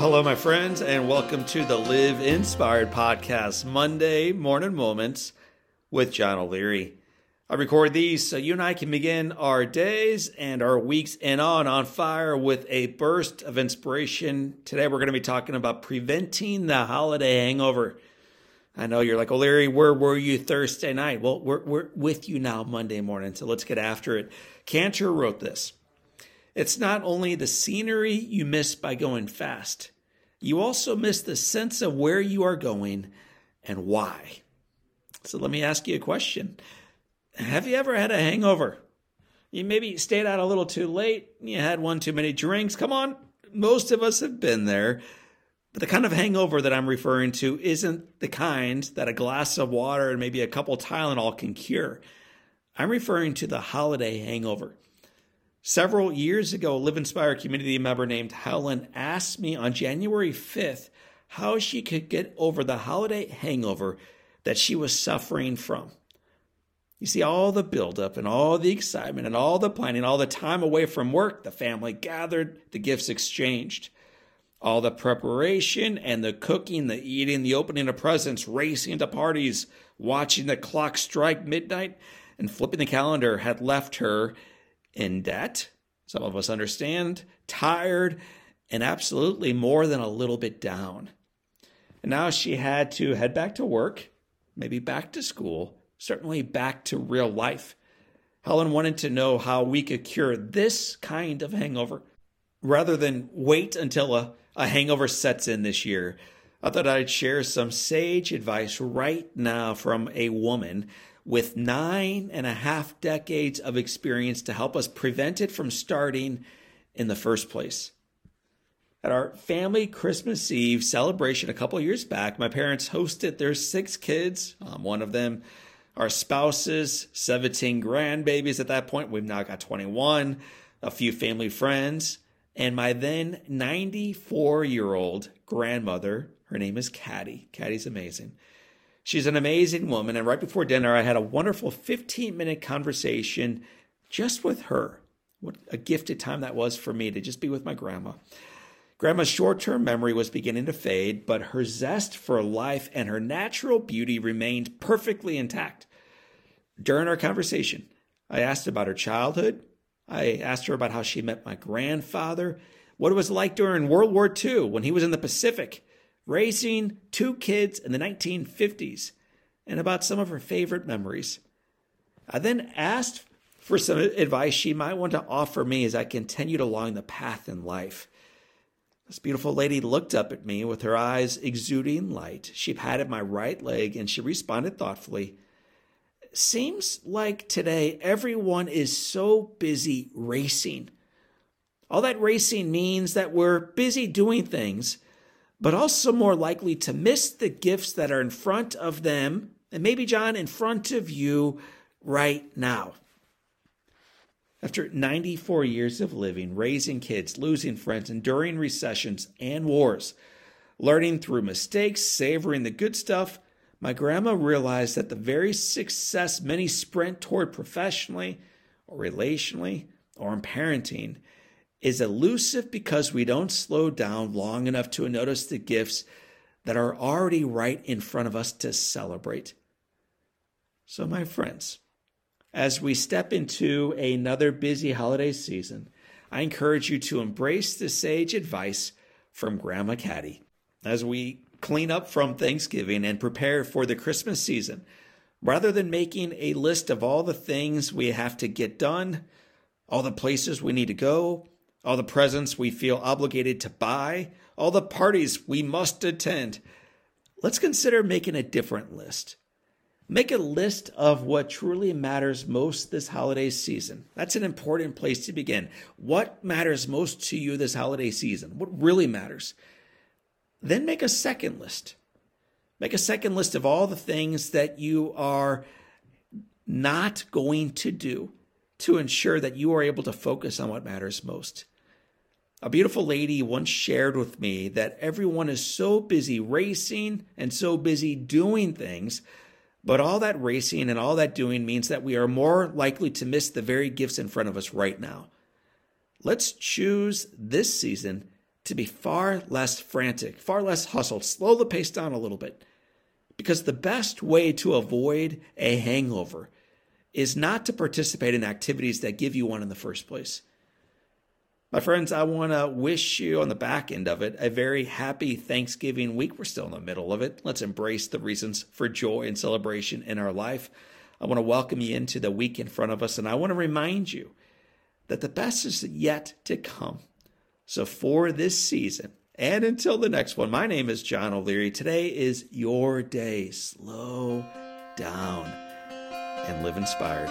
hello, my friends, and welcome to the Live Inspired Podcast Monday Morning Moments with John O'Leary. I record these so you and I can begin our days and our weeks and on on fire with a burst of inspiration. Today, we're going to be talking about preventing the holiday hangover. I know you're like, O'Leary, where were you Thursday night? Well, we're, we're with you now Monday morning, so let's get after it. Cantor wrote this. It's not only the scenery you miss by going fast, you also miss the sense of where you are going and why. So let me ask you a question Have you ever had a hangover? You maybe stayed out a little too late, you had one too many drinks. Come on, most of us have been there. But the kind of hangover that I'm referring to isn't the kind that a glass of water and maybe a couple Tylenol can cure. I'm referring to the holiday hangover. Several years ago, a Live Inspire community member named Helen asked me on January 5th how she could get over the holiday hangover that she was suffering from. You see, all the buildup and all the excitement and all the planning, all the time away from work, the family gathered, the gifts exchanged, all the preparation and the cooking, the eating, the opening of presents, racing to parties, watching the clock strike midnight, and flipping the calendar had left her in debt. Some of us understand, tired, and absolutely more than a little bit down. And now she had to head back to work, maybe back to school, certainly back to real life. Helen wanted to know how we could cure this kind of hangover rather than wait until a, a hangover sets in this year. I thought I'd share some sage advice right now from a woman with nine and a half decades of experience to help us prevent it from starting in the first place. At our family Christmas Eve celebration a couple years back, my parents hosted their six kids. Um, one of them, our spouses, 17 grandbabies at that point. We've now got 21, a few family friends, and my then 94 year old grandmother. Her name is Caddy. Caddy's amazing. She's an amazing woman. And right before dinner, I had a wonderful 15 minute conversation just with her. What a gifted time that was for me to just be with my grandma. Grandma's short term memory was beginning to fade, but her zest for life and her natural beauty remained perfectly intact. During our conversation, I asked about her childhood. I asked her about how she met my grandfather, what it was like during World War II when he was in the Pacific, raising two kids in the 1950s, and about some of her favorite memories. I then asked for some advice she might want to offer me as I continued along the path in life. This beautiful lady looked up at me with her eyes exuding light. She patted my right leg and she responded thoughtfully. Seems like today everyone is so busy racing. All that racing means that we're busy doing things but also more likely to miss the gifts that are in front of them, and maybe, John, in front of you right now. After 94 years of living, raising kids, losing friends, enduring recessions and wars, learning through mistakes, savoring the good stuff, my grandma realized that the very success many sprint toward professionally or relationally or in parenting is elusive because we don't slow down long enough to notice the gifts that are already right in front of us to celebrate. So, my friends, as we step into another busy holiday season, I encourage you to embrace the sage advice from Grandma Caddy as we clean up from Thanksgiving and prepare for the Christmas season. Rather than making a list of all the things we have to get done, all the places we need to go, all the presents we feel obligated to buy, all the parties we must attend. Let's consider making a different list. Make a list of what truly matters most this holiday season. That's an important place to begin. What matters most to you this holiday season? What really matters? Then make a second list. Make a second list of all the things that you are not going to do to ensure that you are able to focus on what matters most. A beautiful lady once shared with me that everyone is so busy racing and so busy doing things, but all that racing and all that doing means that we are more likely to miss the very gifts in front of us right now. Let's choose this season to be far less frantic, far less hustled. Slow the pace down a little bit. Because the best way to avoid a hangover is not to participate in activities that give you one in the first place. My friends, I want to wish you on the back end of it a very happy Thanksgiving week. We're still in the middle of it. Let's embrace the reasons for joy and celebration in our life. I want to welcome you into the week in front of us, and I want to remind you that the best is yet to come. So, for this season and until the next one, my name is John O'Leary. Today is your day. Slow down and live inspired.